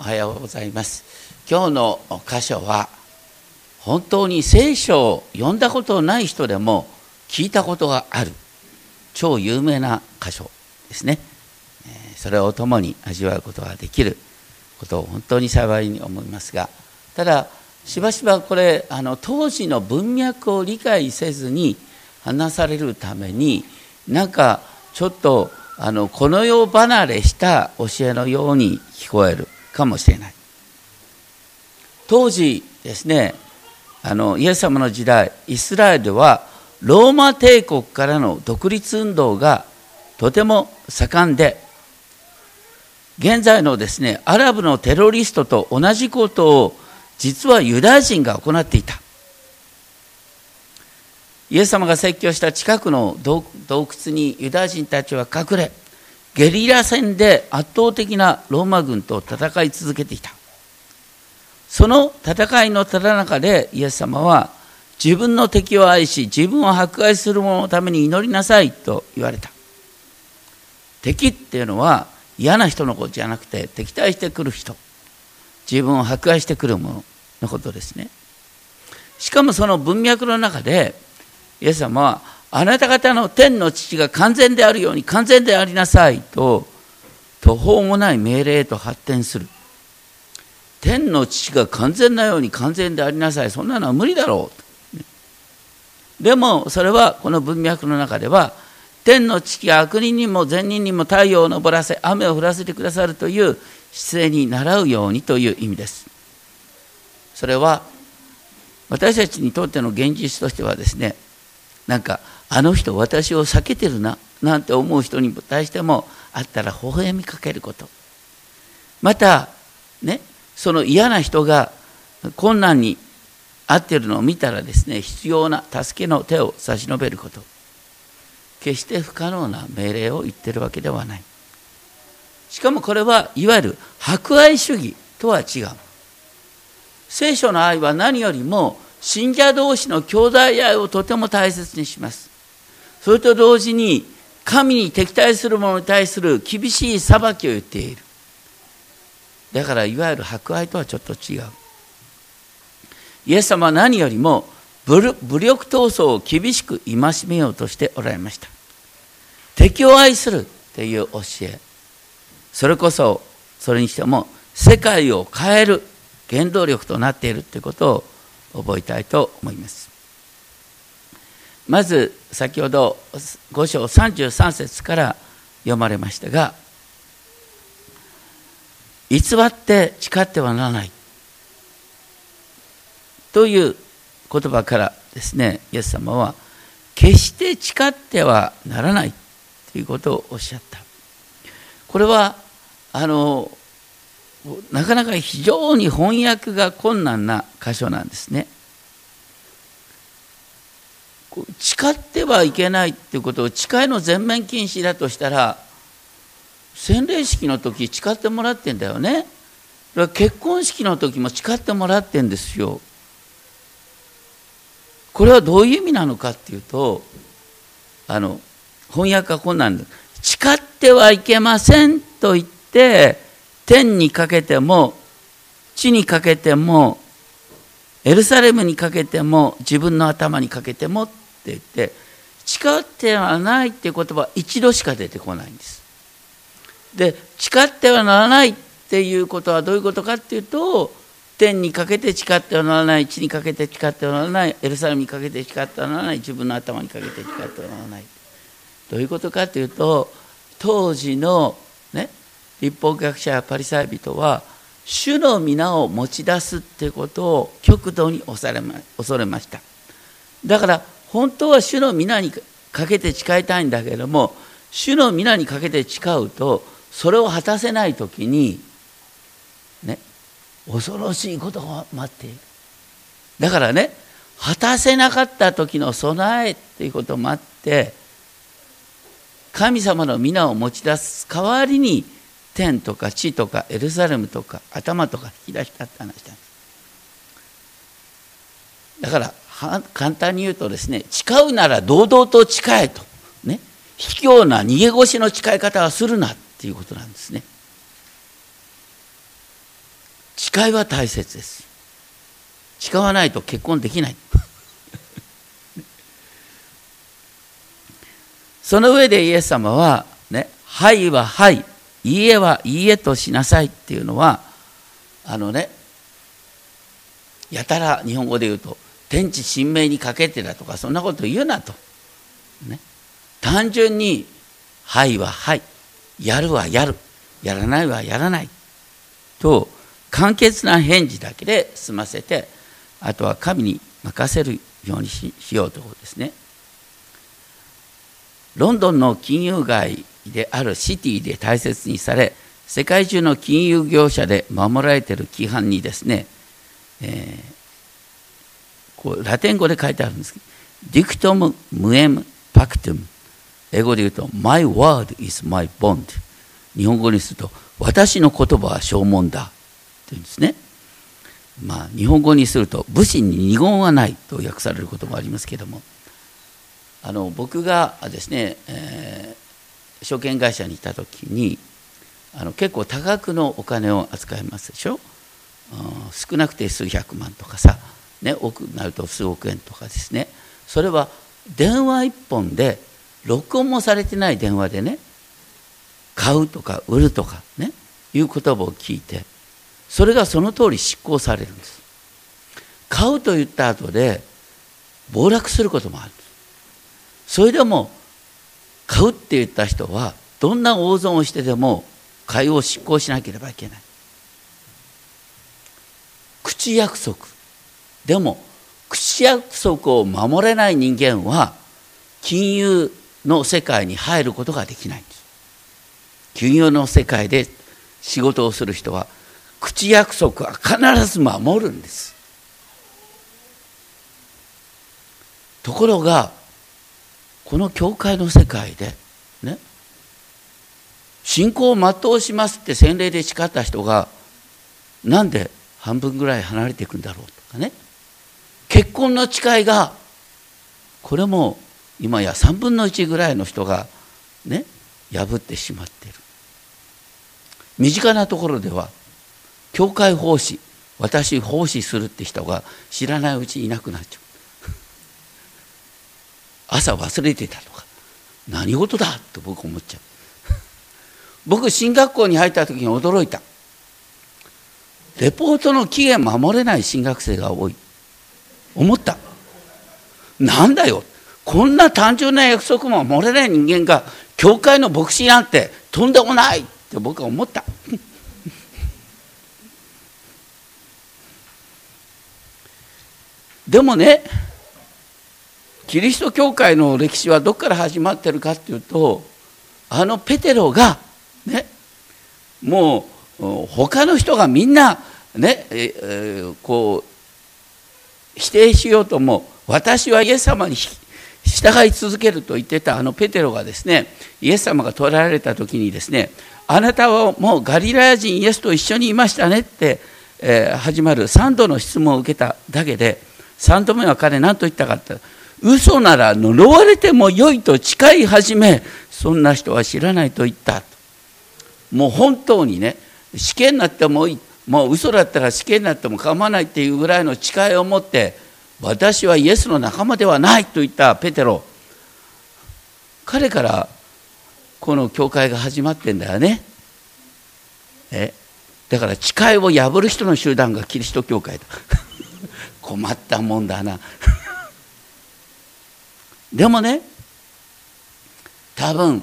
おはようございます。今日の箇所は本当に聖書を読んだことない人でも聞いたことがある。超有名な箇所ですね。それを共に味わうことができることを本当に幸いに思いますがただしばしばこれあの当時の文脈を理解せずに話されるためになんかちょっとあのこの世離れした教えのように聞こえる。かもしれない。当時ですねあのイエス様の時代イスラエルではローマ帝国からの独立運動がとても盛んで現在のですねアラブのテロリストと同じことを実はユダヤ人が行っていた。イエス様が説教した近くの洞窟にユダヤ人たちは隠れゲリラ戦で圧倒的なローマ軍と戦い続けていた。その戦いのただ中でイエス様は自分の敵を愛し自分を迫害する者のために祈りなさいと言われた。敵っていうのは嫌な人のことじゃなくて敵対してくる人。自分を迫害してくる者のことですね。しかもその文脈の中でイエス様はあなた方の天の父が完全であるように完全でありなさいと途方もない命令へと発展する。天の父が完全なように完全でありなさい。そんなのは無理だろう。でもそれはこの文脈の中では天の父が悪人にも善人にも太陽を昇らせ雨を降らせてくださるという姿勢に習うようにという意味です。それは私たちにとっての現実としてはですねなんかあの人私を避けてるななんて思う人に対してもあったら微笑みかけること。またねその嫌な人が困難に遭ってるのを見たらですね必要な助けの手を差し伸べること。決して不可能な命令を言ってるわけではない。しかもこれはいわゆる博愛主義とは違う。聖書の愛は何よりも信者同士の兄弟愛をとても大切にします。それと同時に神に敵対する者に対する厳しい裁きを言っている。だからいわゆる博愛とはちょっと違う。イエス様は何よりも武力闘争を厳しく戒めようとしておられました。敵を愛するという教え。それこそそれにしても世界を変える原動力となっているということを覚えたいと思います。まず先ほど5章33節から読まれましたが偽って誓ってはならないという言葉からですねイエス様は決して誓ってはならないということをおっしゃったこれはあのなかなか非常に翻訳が困難な箇所なんですね。誓ってはいけないっていうことを誓いの全面禁止だとしたら洗礼式の時誓ってもらってんだよね。結婚式の時も誓ってもらってんですよ。これはどういう意味なのかっていうとあの翻訳が困難で誓ってはいけませんと言って天にかけても地にかけてもエルサレムにかけても自分の頭にかけてもって言って誓ってはないっていう言葉は一度しか出てこないんです。で誓ってはならないっていうことはどういうことかっていうと天にかけて誓ってはならない地にかけて誓ってはならないエルサレムにかけて誓ってはならない自分の頭にかけて誓ってはならないどういうことかというと当時のね立法学者やパリサイ人は主の皆を持ち出すってことを極度に恐れま恐れました。だから本当は主の皆にかけて誓いたいんだけども主の皆にかけて誓うとそれを果たせない時にね恐ろしいことが待っている。だからね果たせなかった時の備えっていうこともあって神様の皆を持ち出す代わりに天とか地とかエルサレムとか頭とか引き出したって話したんですだから簡単に言うとですね誓うなら堂々と誓えと。ね。卑怯な逃げ腰の誓い方はするなっていうことなんですね。誓いは大切です。誓わないと結婚できない。その上でイエス様はね「はいははい」「いいえはいいえ」としなさいっていうのはあのねやたら日本語で言うと天地神明にかけてだとかそんなこと言うなと、ね、単純に「はい」は「はい」「やる」は「やる」「やらない」は「やらない」と簡潔な返事だけで済ませてあとは神に任せるようにしようということですね。ロンドンの金融街であるシティで大切にされ世界中の金融業者で守られている規範にですね、えー、こうラテン語で書いてあるんですけどディクトム・ムエム・パクトム英語で言うと My word is my bond 日本語にすると私の言葉は証文だというんですね。まあ日本語にすると武士に二言はないと訳されることもありますけども。あの僕がですね、えー、証券会社にいた時にあの結構多額のお金を扱いますでしょ、うん、少なくて数百万とかさ、ね、多くなると数億円とかですね。それは電話一本で録音もされてない電話でね買うとか売るとかねいう言葉を聞いてそれがその通り執行されるんです。買うと言った後で暴落することもある。それでも買うって言った人はどんな大損をしてでも買いを執行しなければいけない。口約束。でも口約束を守れない人間は金融の世界に入ることができないんです。金融の世界で仕事をする人は口約束は必ず守るんです。ところがこの教会の世界でね信仰を全うしますって洗礼で誓った人がなんで半分ぐらい離れていくんだろうとかね。結婚の誓いがこれも今や3分の1ぐらいの人がね破ってしまっている。身近なところでは教会奉仕私奉仕するって人が知らないうちにいなくなっちゃう。朝忘れてたとか何事だと僕思っちゃう。僕進学校に入った時に驚いた。レポートの期限守れない進学生が多い。思った。なんだよ。こんな単純な約束も守れない人間が教会の牧師なんてとんでもない。って僕は思った。でもねキリスト教会の歴史はどこから始まってるかっていうとあのペテロがねもう他の人がみんなね、えー、こう否定しようとも私はイエス様に従い続けると言ってたあのペテロがですねイエス様が捕らえられた時にですねあなたはもうガリラヤ人イエスと一緒にいましたねって、えー、始まる3度の質問を受けただけで3度目は彼何と言ったかって嘘なら呪われてもよいと誓い始めそんな人は知らないと言った。もう本当にね死刑になってもいい。もう嘘だったら死刑になっても構わないっていうぐらいの誓いを持って私はイエスの仲間ではないと言ったペテロ。彼からこの教会が始まってんだよね。えだから誓いを破る人の集団がキリスト教会だ。困ったもんだな。でもね多分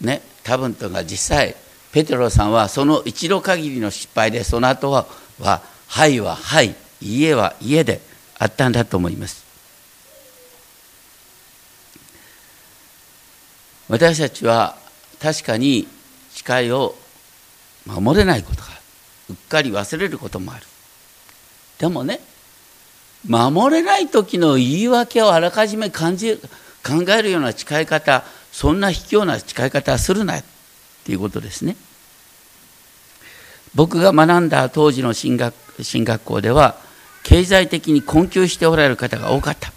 ね多分というか実際ペテロさんはその一度限りの失敗でその後は「ははい」は「はい」「家」は「家」であったんだと思います。私たちは確かに誓いを守れないことがうっかり忘れることもある。でもね守れない時の言い訳をあらかじめ感じ考えるような誓い方そんな卑怯な誓い方はするなっていうことですね。僕が学んだ当時の進学進学校では経済的に困窮しておられる方が多かった。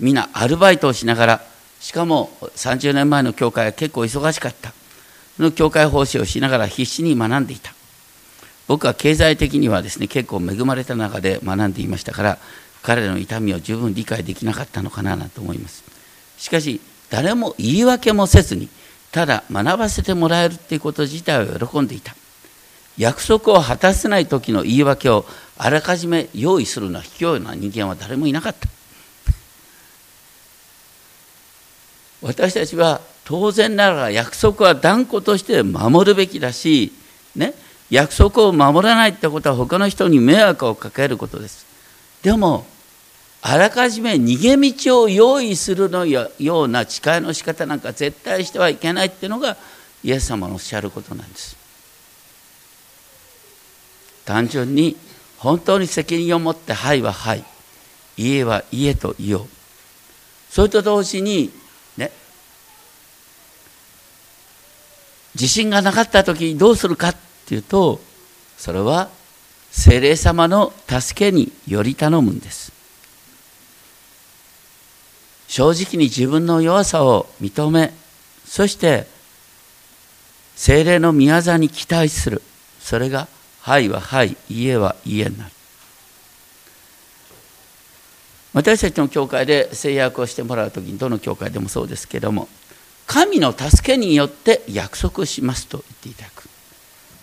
みんなアルバイトをしながらしかも30年前の教会は結構忙しかった。の教会奉仕をしながら必死に学んでいた。僕は経済的にはですね結構恵まれた中で学んでいましたから彼らの痛みを十分理解できなかったのかなと思います。しかし誰も言い訳もせずにただ学ばせてもらえるっていうこと自体を喜んでいた。約束を果たせない時の言い訳をあらかじめ用意するのは卑怯な人間は誰もいなかった。私たちは当然ながら約束は断固として守るべきだし、ね、約束を守らないってことは他の人に迷惑をかけることです。でもあらかじめ逃げ道を用意するのような誓いの仕方なんか絶対してはいけないっていうのがイエス様のおっしゃることなんです。単純に本当に責任を持って「はい」は「はい」「家は「家」と言おう。それと同時にね自信がなかった時にどうするかっていうとそれは精霊様の助けにより頼むんです正直に自分の弱さを認めそして精霊の宮座に期待する。それが「はい」は「はい」「家」は「家」になる。私たちの教会で制約をしてもらう時にどの教会でもそうですけども神の助けによって約束しますと言っていただく。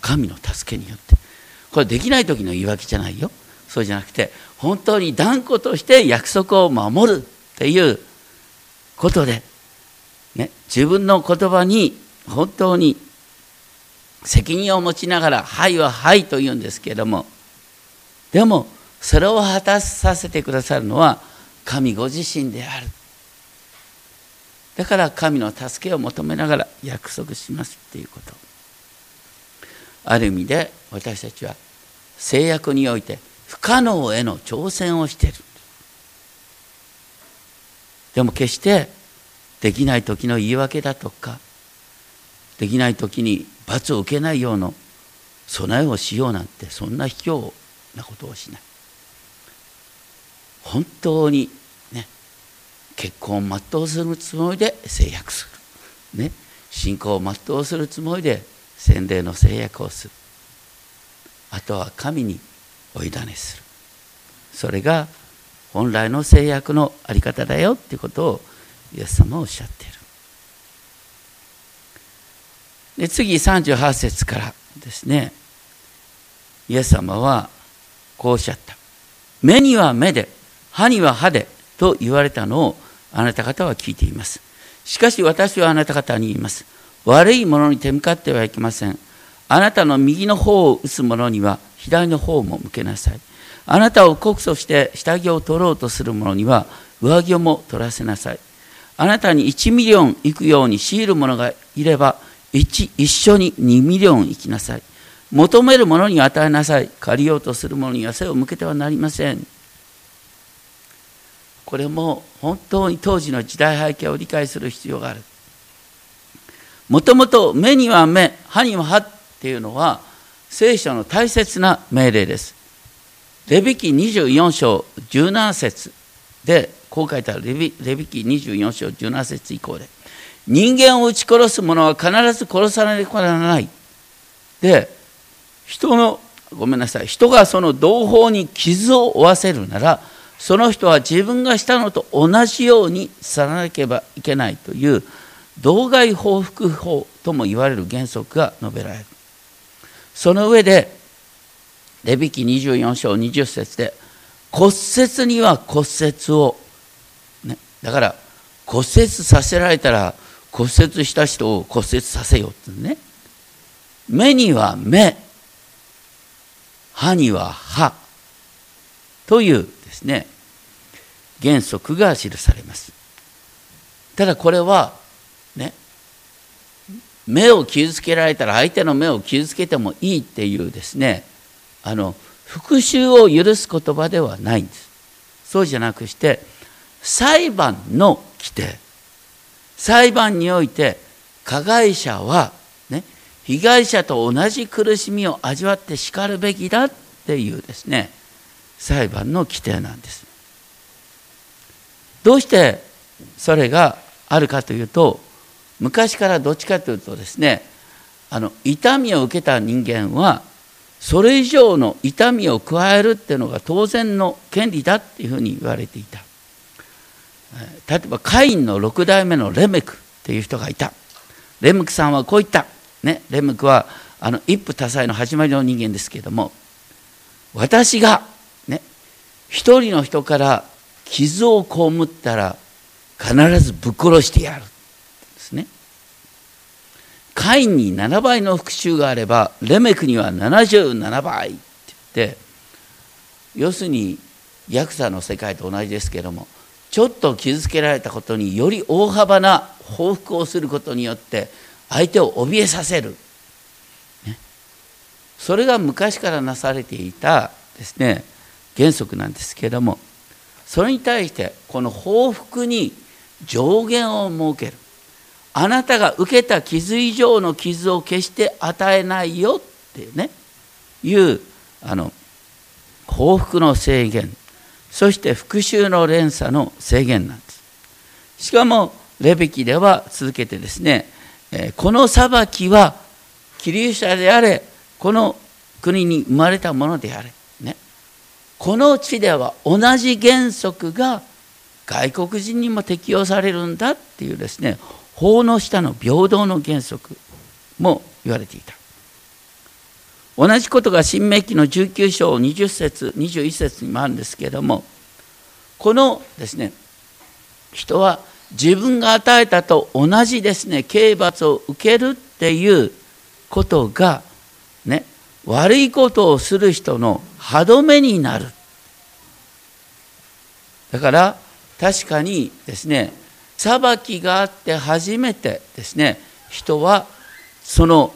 神の助けによって。これできない時の言い訳じゃないよ。そうじゃなくて本当に断固として約束を守るっていうことで、ね、自分の言葉に本当に責任を持ちながら「はい」は「はい」と言うんですけれどもでもそれを果たさせてくださるのは神ご自身である。だから神の助けを求めながら約束しますっていうこと。ある意味で私たちは制約において不可能への挑戦をしている。でも決してできない時の言い訳だとかできない時に罰を受けないような備えをしようなんてそんな卑怯なことをしない。本当にね結婚を全うするつもりで制約する、ね、信仰を全うするつもりで洗礼の制約をする。あとは神にお委ねする。それが本来の制約のあり方だよっていうことをイエス様はおっしゃっているで次38節からですねイエス様はこうおっしゃった目には目で歯には歯でと言われたのをあなた方は聞いています。しかし私はあなた方に言います。悪いものに手向かってはいけません。あなたの右の頬を打つ者には左の頬も向けなさい。あなたを告訴して下着を取ろうとする者には上着をも取らせなさい。あなたに1ミリオン行くように強いる者がいれば一一緒に2ミリオン行きなさい。求める者に与えなさい。借りようとする者には背を向けてはなりません。これも本当に当時の時代背景を理解する必要があるもともと目には目歯には歯っていうのは聖書の大切な命令ですレビキ24章17節でこう書いてある。レビレビキ24章17節以降で。人間を撃ち殺す者は必ず殺されなきゃならない。で人のごめんなさい。人がその同胞に傷を負わせるならその人は自分がしたのと同じようにさらなければいけないという道外報復法とも言われる原則が述べられる。その上でレビキ24章20節で骨折には骨折を、ね、だから骨折させられたら骨折した人を骨折させようってね。目には目歯には歯というですね原則が記されます。ただこれはね目を傷つけられたら相手の目を傷つけてもいいっていうですねあの復讐を許す言葉ではないんです。そうじゃなくして裁判の規定。裁判において加害者は、ね、被害者と同じ苦しみを味わってしかるべきだっていうですね裁判の規定なんです。どうしてそれがあるかというと昔からどっちかというとですねあの痛みを受けた人間はそれ以上の痛みを加えるっていうのが当然の権利だっていうふうに言われていた。例えばカインの6代目のレメクっていう人がいた。レムクさんはこう言った、ね、レムクはあの一夫多妻の始まりの人間ですけれども私が、ね、一人の人から傷を被ったら必ずぶっ殺してやるですね。カインに7倍の復讐があればレメクには77倍って言って要するにヤクザの世界と同じですけどもちょっと傷つけられたことにより大幅な報復をすることによって相手を怯えさせる、ね、それが昔からなされていたですね原則なんですけれどもそれに対してこの報復に上限を設ける。あなたが受けた傷以上の傷を決して与えないよっていうねいうあの報復の制限そして復讐の連鎖の制限なんです。しかも、レビキでは続けてですね、この裁きは、キリシャであれ、この国に生まれたものであれ、ね、この地では同じ原則が外国人にも適用されるんだっていうですね、法の下の平等の原則も言われていた。同じことが新明記の19章20節21節にもあるんですけれどもこのですね人は自分が与えたと同じですね刑罰を受けるっていうことがね悪いことをする人の歯止めになるだから確かにですね裁きがあって初めてですね人はその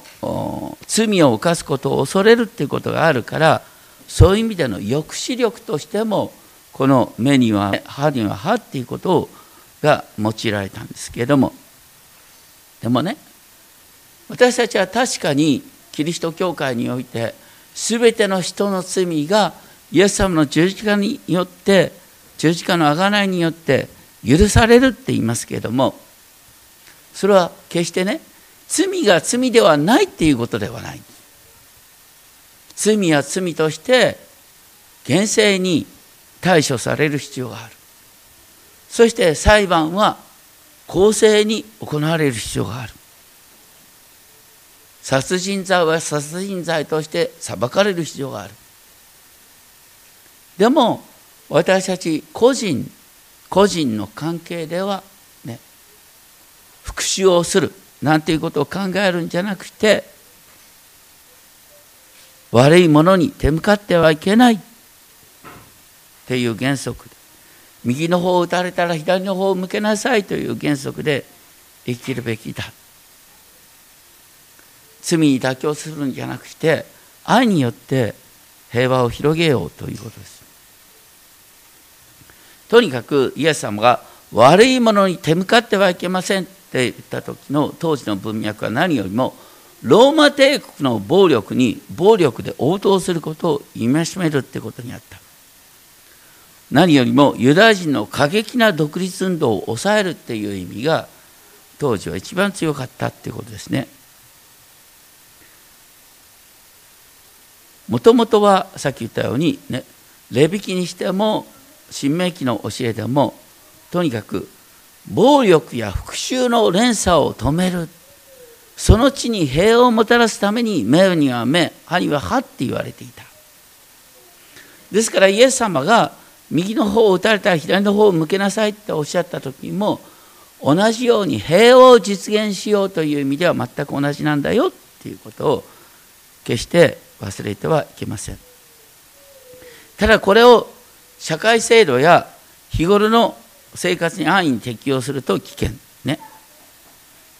罪を犯すことを恐れるっていうことがあるからそういう意味での抑止力としてもこの目には歯には歯っていうことが用いられたんですけれども。でもね私たちは確かにキリスト教会において全ての人の罪がイエス様の十字架によって十字架の贖いによって許されるって言いますけれどもそれは決してね罪が罪ではないっていうことではない。罪は罪として厳正に対処される必要がある。そして裁判は公正に行われる必要がある。殺人罪は殺人罪として裁かれる必要がある。でも私たち個人個人の関係ではね復讐をするなんていうことを考えるんじゃなくて悪いものに手向かってはいけないっていう原則で右の方を打たれたら左の方を向けなさいという原則で生きるべきだ。罪に妥協するんじゃなくて愛によって平和を広げようということです。とにかくイエス様が悪いものに手向かってはいけませんって言った時の当時の文脈は何よりもローマ帝国の暴力に暴力で応答することを戒めるってことにあった。何よりもユダヤ人の過激な独立運動を抑えるっていう意味が当時は一番強かったっていうことですね。もともとはさっき言ったようにね礼引きにしても新明記の教えでもとにかく暴力や復讐の連鎖を止める。その地に平和をもたらすために目には目歯には歯って言われていた。ですからイエス様が右の方を打たれたら左の方を向けなさいっておっしゃった時も同じように平和を実現しようという意味では全く同じなんだよっていうことを決して忘れてはいけません。ただこれを社会制度や日頃の生活に安易に適用すると危険ね。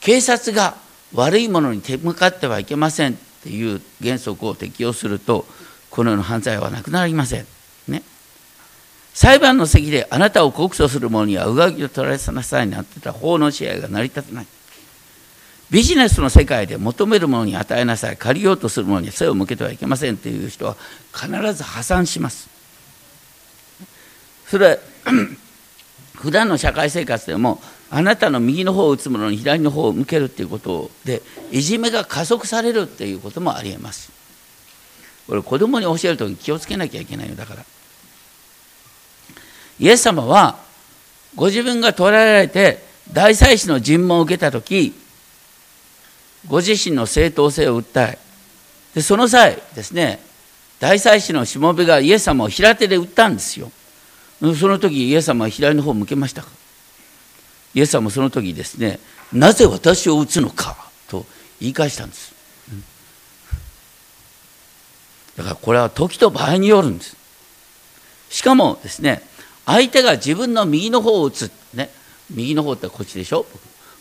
警察が悪いものに手向かってはいけませんっていう原則を適用するとこのような犯罪はなくなりませんね。裁判の席であなたを告訴する者には上着を取られなさいなってた法の支配が成り立たない。ビジネスの世界で求めるものに与えなさい。借りようとする者に背を向けてはいけませんっていう人は必ず破産します。それ 普段の社会生活でもあなたの右の方を打つ者に左の方を向けるっていうことでいじめが加速されるっていうこともありえます。これ子供に教えるとき気をつけなきゃいけないよだから。イエス様はご自分が捕らえられて大祭司の尋問を受けた時ご自身の正当性を訴えでその際ですね大祭司のしもべがイエス様を平手で打ったんですよ。その時イエス様は左の方を向けましたか？イエス様もその時ですねなぜ私を打つのか？と言い返したんです。だからこれは時と場合によるんです。しかもですね相手が自分の右の方を打つ、ね、右の方ってこっちでしょ？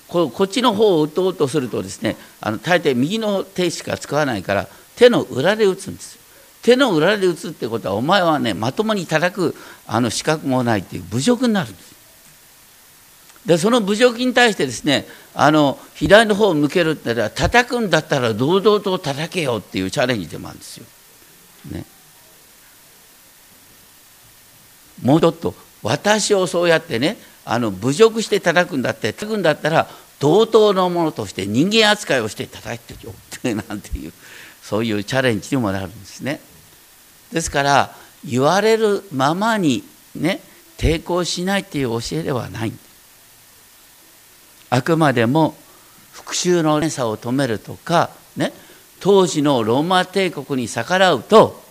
ここっちの方を打とうとするとですねあの大抵右の手しか使わないから手の裏で打つんです。手の裏で打つってことはお前はねまともに叩くあの資格もないっていう侮辱になるんですでその侮辱に対してですねあの左の方を向けるってら叩くんだったら堂々と叩けよっていうチャレンジでもあるんですよ。ね、もうちょっと私をそうやってねあの侮辱して叩くんだって叩くんだったら同等のものとして人間扱いをして叩いてよってなんていうそういうチャレンジにもなるんですね。ですから言われるままにね抵抗しないっていう教えではないあくまでも復讐の連鎖を止めるとか、ね、当時のローマ帝国に逆らうと、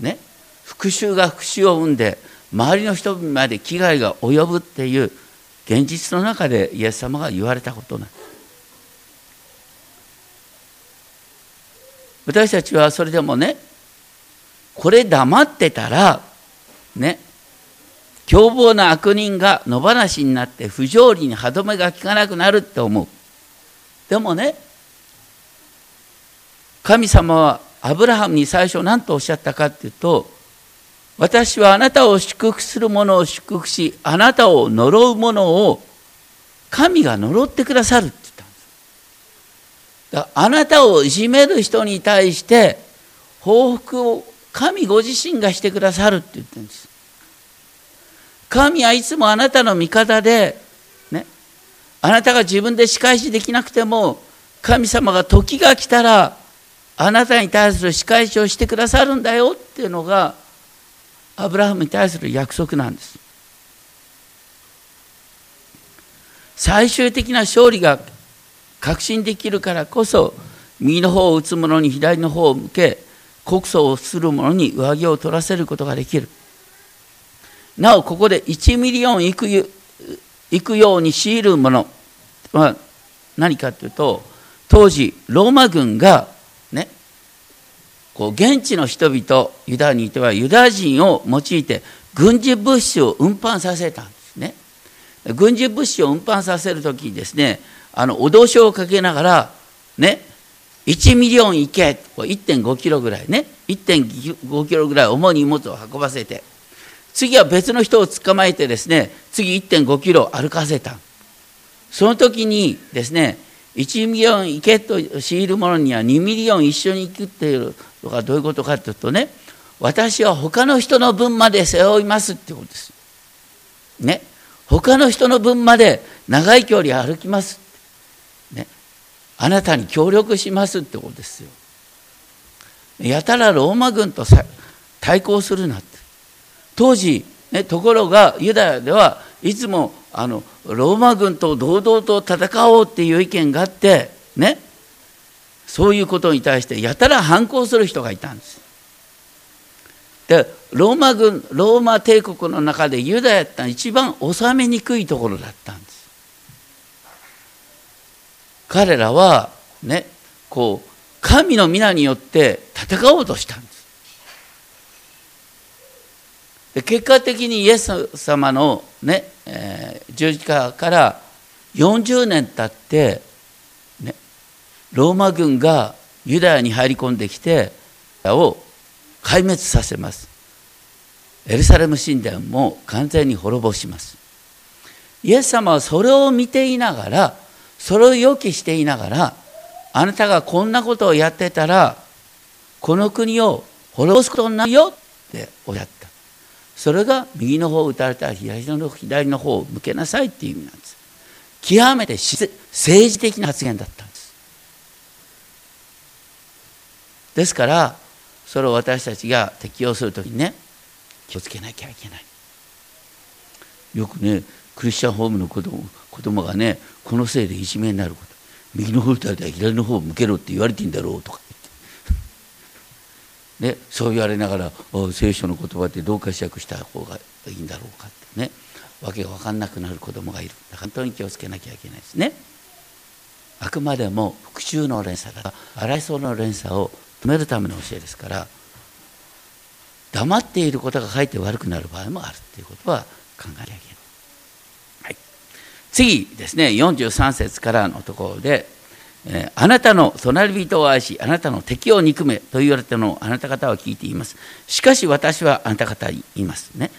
ね、復讐が復讐を生んで周りの人まで危害が及ぶっていう現実の中でイエス様が言われたことなんです。私たちはそれでもねこれ黙ってたらね凶暴な悪人が野放しになって不条理に歯止めが効かなくなるって思う。でもね神様はアブラハムに最初何とおっしゃったかっていうと私はあなたを祝福する者を祝福しあなたを呪う者を神が呪ってくださるって言ったんです。だあなたをいじめる人に対して報復を神ご自身がしてくださるって言ってるんです神はいつもあなたの味方で、ね、あなたが自分で仕返しできなくても、神様が時が来たら、あなたに対する仕返しをしてくださるんだよっていうのが、アブラハムに対する約束なんです。最終的な勝利が確信できるからこそ、右の方を打つ者に左の方を向け、告訴をする者に上着を取らせることができる。なおここで1ミリオンいくいくように強いるものは何かというと当時ローマ軍がねこう現地の人々ユダにいてはユダ人を用いて軍事物資を運搬させたんですね軍事物資を運搬させる時にですねあの脅しをかけながらね1ミリオンいけ1.5キロぐらいね。1.5キロぐらい重い荷物を運ばせて。次は別の人を捕まえてですね次1.5キロ歩かせた。その時にですね1ミリオン行けと強いる者には2ミリオン一緒に行くっていうのがどういうことかというとね私は他の人の分まで背負いますってことです。ね。他の人の分まで長い距離歩きます。ね。あなたに協力しますってことですよ。やたらローマ軍と対抗するなって。当時、ね、ところがユダヤではいつもあのローマ軍と堂々と戦おうっていう意見があってねそういうことに対してやたら反抗する人がいたんです。でローマ軍ローマ帝国の中でユダヤってのは一番治めにくいところだったんです。彼らはねこう神の皆によって戦おうとしたんです。で結果的にイエス様のね、えー、十字架から40年経って、ね、ローマ軍がユダヤに入り込んできてを壊滅させますエルサレム神殿も完全に滅ぼしますイエス様はそれを見ていながらそれを予期していながらあなたがこんなことをやってたらこの国を滅ぼすことになるよっておっしゃった。それが右の方を打たれたら左の左の方を向けなさいっていう意味なんです。極めて政治的な発言だったんです。ですからそれを私たちが適用するときにね気をつけなきゃいけない。よくねクリスチャンホームの子供子供がねこのせいでいじめになること。右の方打たれたら左の方を向けろって言われてんだろうとか。言って、ね、そう言われながら聖書の言葉ってどう解釈した方がいいんだろうかってね。わけが分かんなくなる子供がいる。本当に気をつけなきゃいけないですね。あくまでも復讐の連鎖だ。か争いの連鎖を止めるための教えですから黙っていることがかえって悪くなる場合もあるということは考えなきゃいけな、い、次ですね43節からのところで、あなたの隣人を愛しあなたの敵を憎めと言われたのをあなた方は聞いています。しかし私はあなた方に言いますね。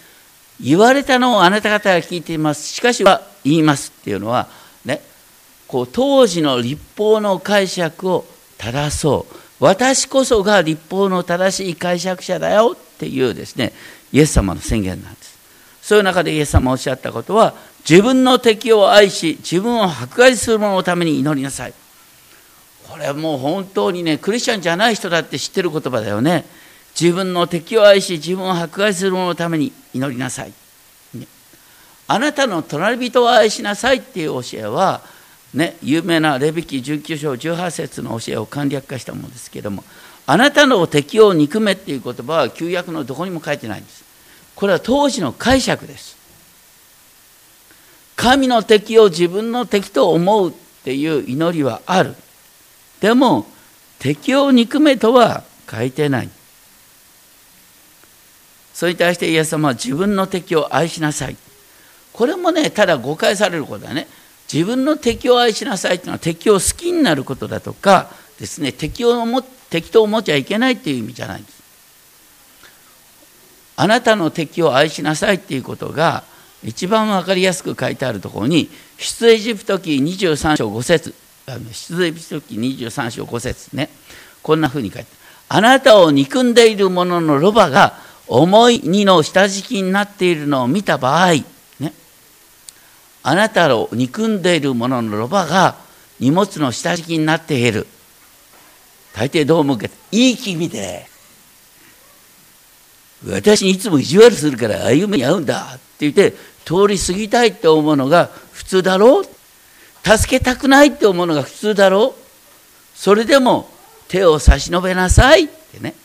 言われたのをあなた方は聞いています。しかしは言いますっていうのはねこう当時の立法の解釈を正そう。私こそが立法の正しい解釈者だよっていうですねイエス様の宣言なんです。そういう中でイエス様おっしゃったことは自分の敵を愛し自分を迫害する者のために祈りなさい。これはもう本当にねクリスチャンじゃない人だって知ってる言葉だよね。自分の敵を愛し自分を迫害する者のために祈りなさい、ね、あなたの隣人を愛しなさいっていう教えはね、有名なレビキ19章18節の教えを簡略化したものですけどもあなたの敵を憎めっていう言葉は旧約のどこにも書いてないんです。これは当時の解釈です。神の敵を自分の敵と思うっていう祈りはある。でも敵を憎めとは書いてない。それに対してイエス様は自分の敵を愛しなさい。これもねただ誤解されることだね。自分の敵を愛しなさいというのは敵を好きになることだとかですね敵をも敵と思っちゃいけないという意味じゃない。ですあなたの敵を愛しなさいっていうことが一番分かりやすく書いてあるところに出エジプト記23章5節出エジプト記23章5節ね。こんなふうに書いてあなたを憎んでいる者のロバが重い荷の下敷きになっているのを見た場合ね。あなたを憎んでいる者のロバが荷物の下敷きになっている。大抵どう思うかいい気味で。私にいつも意地悪するから歩みに合うんだって言って通り過ぎたいって思うのが普通だろう？助けたくないって思うのが普通だろう？それでも手を差し伸べなさいってね。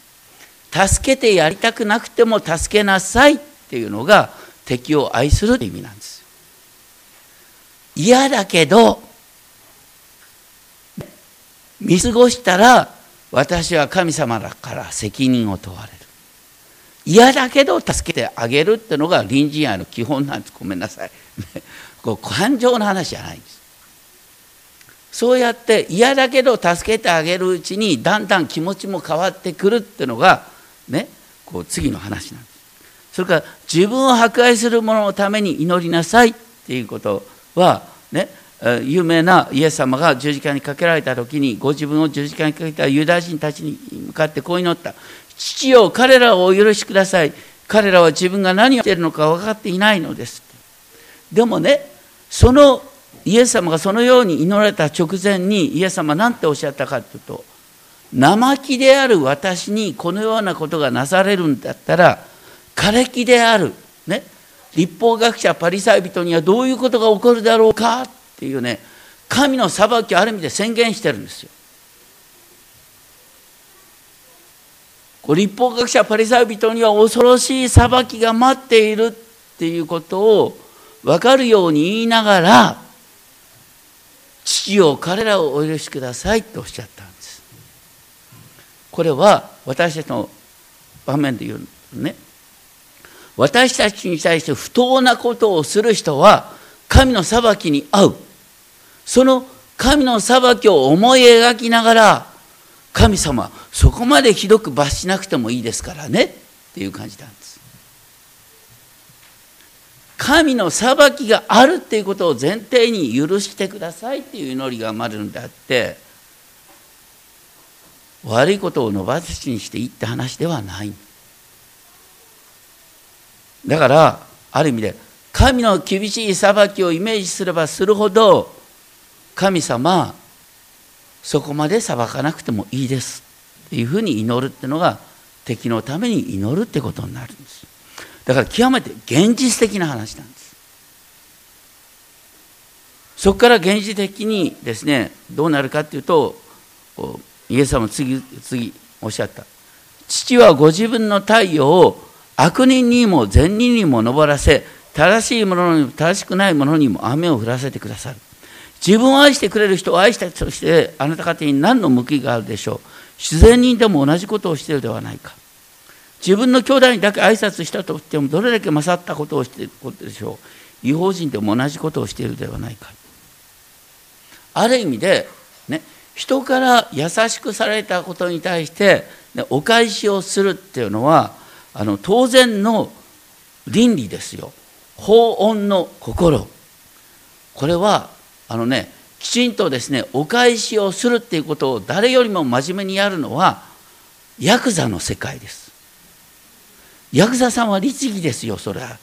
助けてやりたくなくても助けなさいっていうのが敵を愛する意味なんです嫌だけど見過ごしたら私は神様だから責任を問われる。嫌だけど助けてあげるっていうのが隣人愛の基本なんです。ごめんなさい。こう感情の話じゃないんです。そうやって嫌だけど助けてあげるうちにだんだん気持ちも変わってくるっていうのがねこう次の話なんです。それから自分を迫害する者のために祈りなさいっていうことは、ね、有名なイエス様が十字架にかけられた時にご自分を十字架にかけたユダヤ人たちに向かってこう祈った。父よ彼らをお許しください彼らは自分が何をしているのか分かっていないのですでもねそのイエス様がそのように祈られた直前にイエス様は何ておっしゃったかというと生木である私にこのようなことがなされるんだったら枯れ木であるね立法学者パリサイ人にはどういうことが起こるだろうかっていうね神の裁きをある意味で宣言してるんですよ。立法学者パリサイ人には恐ろしい裁きが待っているっていうことを分かるように言いながら父を彼らをお許しくださいとおっしゃったんです。これは私たちの場面で言うね私たちに対して不当なことをする人は神の裁きに遭うその神の裁きを思い描きながら神様そこまでひどく罰しなくてもいいですからね。っていう感じなんです。神の裁きがあるっていうことを前提に許してください。っていう祈りが生まれるんであって悪いことを野放しにしていいって話ではない。だからある意味で神の厳しい裁きをイメージすればするほど神様そこまで裁かなくてもいいですっていうふうに祈るっていうのが敵のために祈るってことになるんです。だから極めて現実的な話なんです。そこから現実的にですねどうなるかっていうとイエス様も次次おっしゃった。父はご自分の太陽を悪人にも善人にも昇らせ正しいものにも正しくないものにも雨を降らせてくださる。自分を愛してくれる人を愛したとしてあなた方に何の報いがあるでしょう？自然人でも同じことをしているではないか。自分の兄弟にだけ挨拶したとしてもどれだけ勝ったことをしていることでしょう？違法人でも同じことをしているではないか。ある意味で、ね、人から優しくされたことに対して、ね、お返しをするっていうのはあの当然の倫理ですよ。法恩の心。これはあのねきちんとですねお返しをするっていうことを誰よりも真面目にやるのはヤクザの世界です。ヤクザさんは律儀ですよそれは。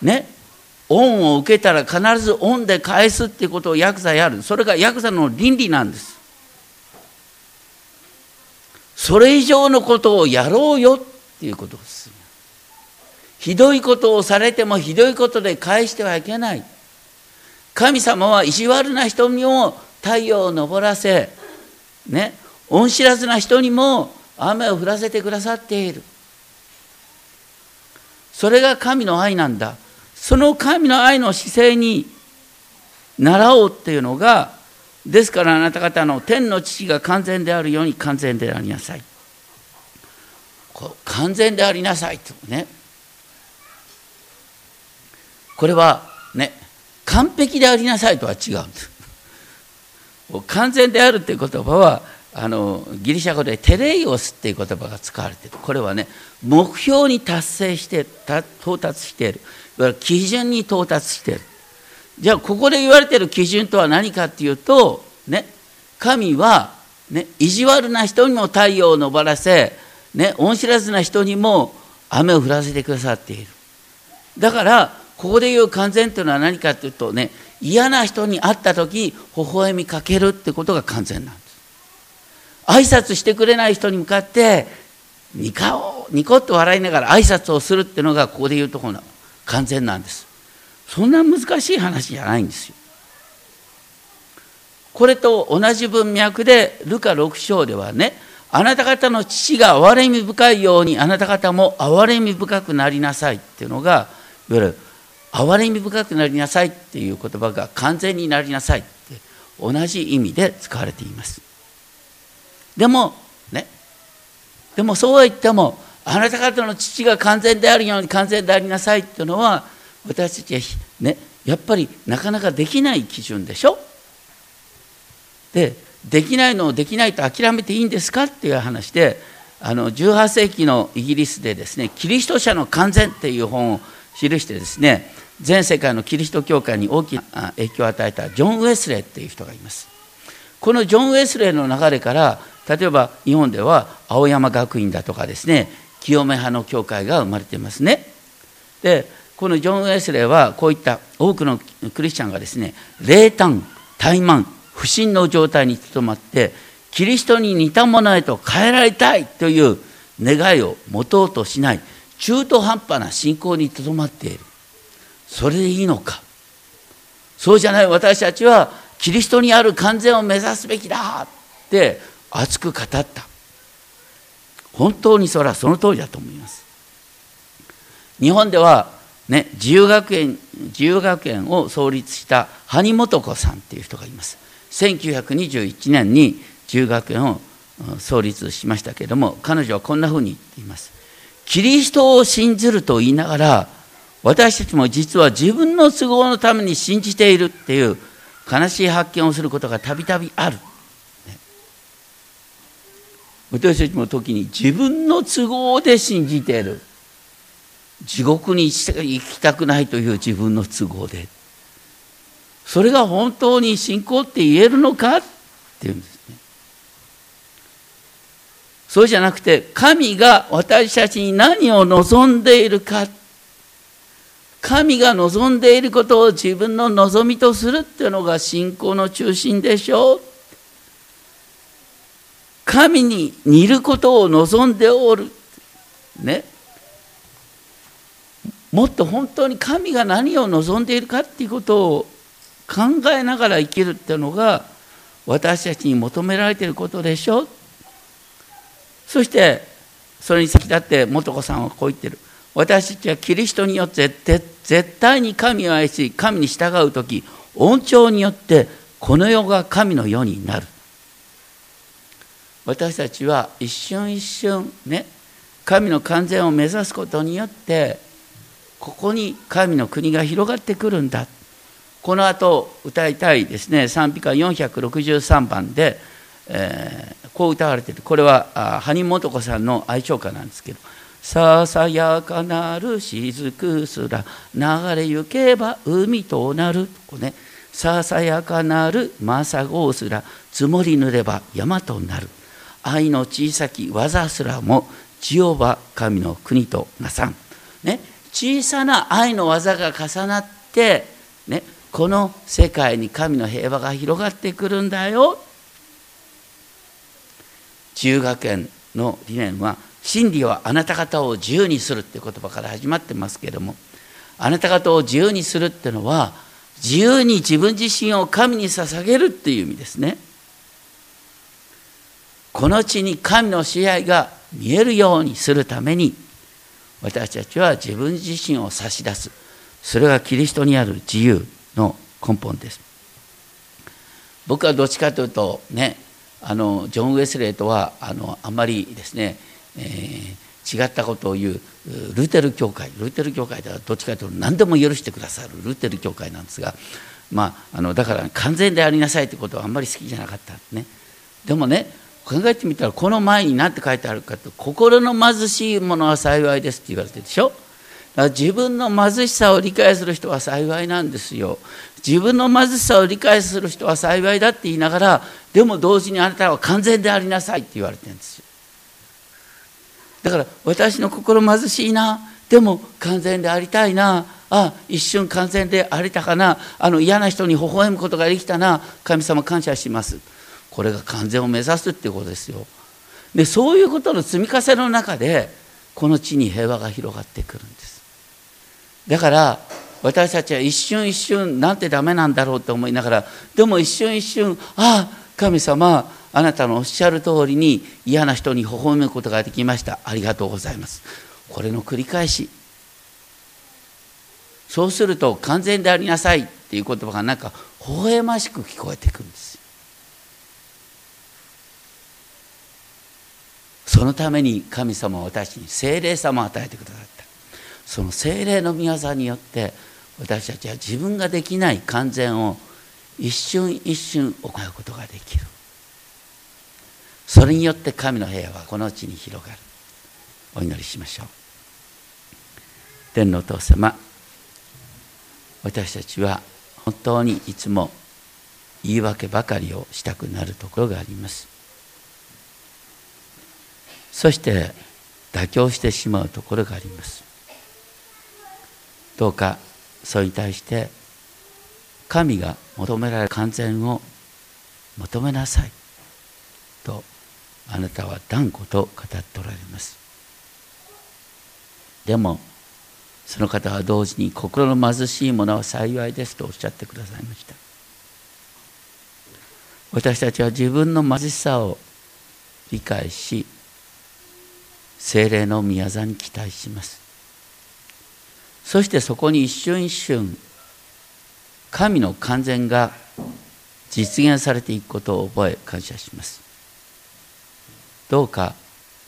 ね？恩を受けたら必ず恩で返すっていうことをヤクザやる。それがヤクザの倫理なんです。それ以上のことをやろうよっていうことです。ひどいことをされてもひどいことで返してはいけない。神様は意地悪な人にも太陽を昇らせね恩知らずな人にも雨を降らせてくださっている。それが神の愛なんだ。その神の愛の姿勢に習おうっていうのがですからあなた方の天の父が完全であるように完全でありなさい。完全でありなさいとね。これは完璧でありなさいとは違うんです。完全であるっていう言葉はあのギリシャ語でテレイオスっていう言葉が使われている。これはね目標に達成して到達している。いわゆる基準に到達している。じゃあここで言われている基準とは何かっていうとね神は、ね、意地悪な人にも太陽を昇らせ、ね、恩知らずな人にも雨を降らせてくださっている。だからここで言う完全というのは何かっていうとね嫌な人に会った時微笑みかけるってことが完全なんです。挨拶してくれない人に向かってニカオニコッと笑いながら挨拶をするっていうのがここで言うところの完全なんです。そんな難しい話じゃないんですよ。これと同じ文脈でルカ6章ではねあなた方の父が憐れみ深いようにあなた方も憐れみ深くなりなさいっていうのがいわゆる。憐れみ深くなりなさいっていう言葉が完全になりなさいって同じ意味で使われています。でもねでもそうは言ってもあなた方の父が完全であるように完全でありなさいっていうのは私たちはねやっぱりなかなかできない基準でしょ？でできないのをできないと諦めていいんですかっていう話であの18世紀のイギリスでですね「キリスト者の完全」っていう本を記してですね全世界のキリスト教会に大きな影響を与えたジョン・ウェスレーっていう人がいますこのジョン・ウェスレーの流れから例えば日本では青山学院だとかですね清め派の教会が生まれていますね。でこのジョン・ウェスレーはこういった多くのクリスチャンがですね霊胆怠慢不信の状態にとどまってキリストに似たものへと変えられたいという願いを持とうとしない中途半端な信仰にとどまっている。それでいいのか。そうじゃない私たちはキリストにある完全を目指すべきだ。って熱く語った。本当にそれはその通りだと思います。日本ではね自由学園自由学園を創立した羽本子さんっていう人がいます。1921年に自由学園を創立しましたけれども彼女はこんなふうに言っています。キリストを信ずると言いながら私たちも実は自分の都合のために信じているっていう悲しい発見をすることがたびたびある。私たちも時に自分の都合で信じている。地獄に行きたくないという自分の都合で。それが本当に信仰って言えるのかっていうんですね。そうじゃなくて神が私たちに何を望んでいるか。神が望んでいることを自分の望みとするっていうのが信仰の中心でしょう。神に似ることを望んでおる。ね。もっと本当に神が何を望んでいるかっていうことを考えながら生きるっていうのが私たちに求められていることでしょそしてそれに先立って素子さんはこう言ってる。私たちはキリストによって絶対に神を愛し神に従う時恩寵によってこの世が神の世になる。私たちは一瞬一瞬ね神の完全を目指すことによってここに神の国が広がってくるんだ。この後歌いたいですね。賛美歌463番で、えー、こう歌われてるこれは羽生素子さんの愛称歌なんですけど「ささやかなる雫すら流れゆけば海となる」こうね「ささやかなる政子すら積もりぬれば山となる」「愛の小さき技すらも千代は神の国となさん」ね小さな愛の技が重なってねこの世界に神の平和が広がってくるんだよ。中学園の理念は真理はあなた方を自由にするっていう言葉から始まってますけれどもあなた方を自由にするっていうのは自由に自分自身を神に捧げるっていう意味ですね。この地に神の支配が見えるようにするために私たちは自分自身を差し出す。それがキリストにある自由の根本です。僕はどっちかというとねあのジョン・ウェスレーとはあのあまりですね、えー、違ったことを言うルーテル教会ルーテル教会ではどっちかというと何でも許してくださるルーテル教会なんですが、まあ、あのだから完全でありなさいということはあんまり好きじゃなかったね。でもね考えてみたらこの前に何て書いてあるかと「心の貧しいものは幸いです」って言われてるでしょ。だから自分の貧しさを理解する人は幸いなんですよ。自分の貧しさを理解する人は幸いだって言いながらでも同時にあなたは完全でありなさいって言われてるんですよ。だから私の心貧しいなでも完全でありたいなあ一瞬完全でありたかなあの嫌な人に微笑むことができたな神様感謝します。これが完全を目指すっていうことですよ。でそういうことの積み重ねの中でこの地に平和が広がってくるんです。だから私たちは一瞬一瞬なんてダメなんだろうと思いながらでも一瞬一瞬ああ神様あなたのおっしゃる通りに嫌な人に微笑むことができました。ありがとうございます。これの繰り返し。そうすると完全でありなさいっていう言葉がなんか微笑ましく聞こえてくるんですそのために神様は私に精霊様を与えてくださったその精霊の御業によって私たちは自分ができない完全を一瞬一瞬行うことができる。それによって神の平和はこの地に広がる。お祈りしましょう。天のお父様私たちは本当にいつも言い訳ばかりをしたくなるところがあります。そして妥協してしまうところがあります。どうかそれに対して神が求められる完全を求めなさいとあなたは断固と語っておられます。でもその方は同時に心の貧しい者は幸いですとおっしゃってくださいました。私たちは自分の貧しさを理解し精霊の宮座に期待します。そしてそこに一瞬一瞬神の完全が実現されていくことを覚え感謝します。どうか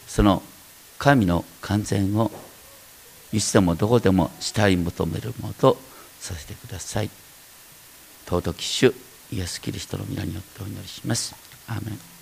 その神の完全をいつでもどこでも慕い求めるものとさせてください。尊き主イエス・キリストの皆によってお祈りします。アーメン。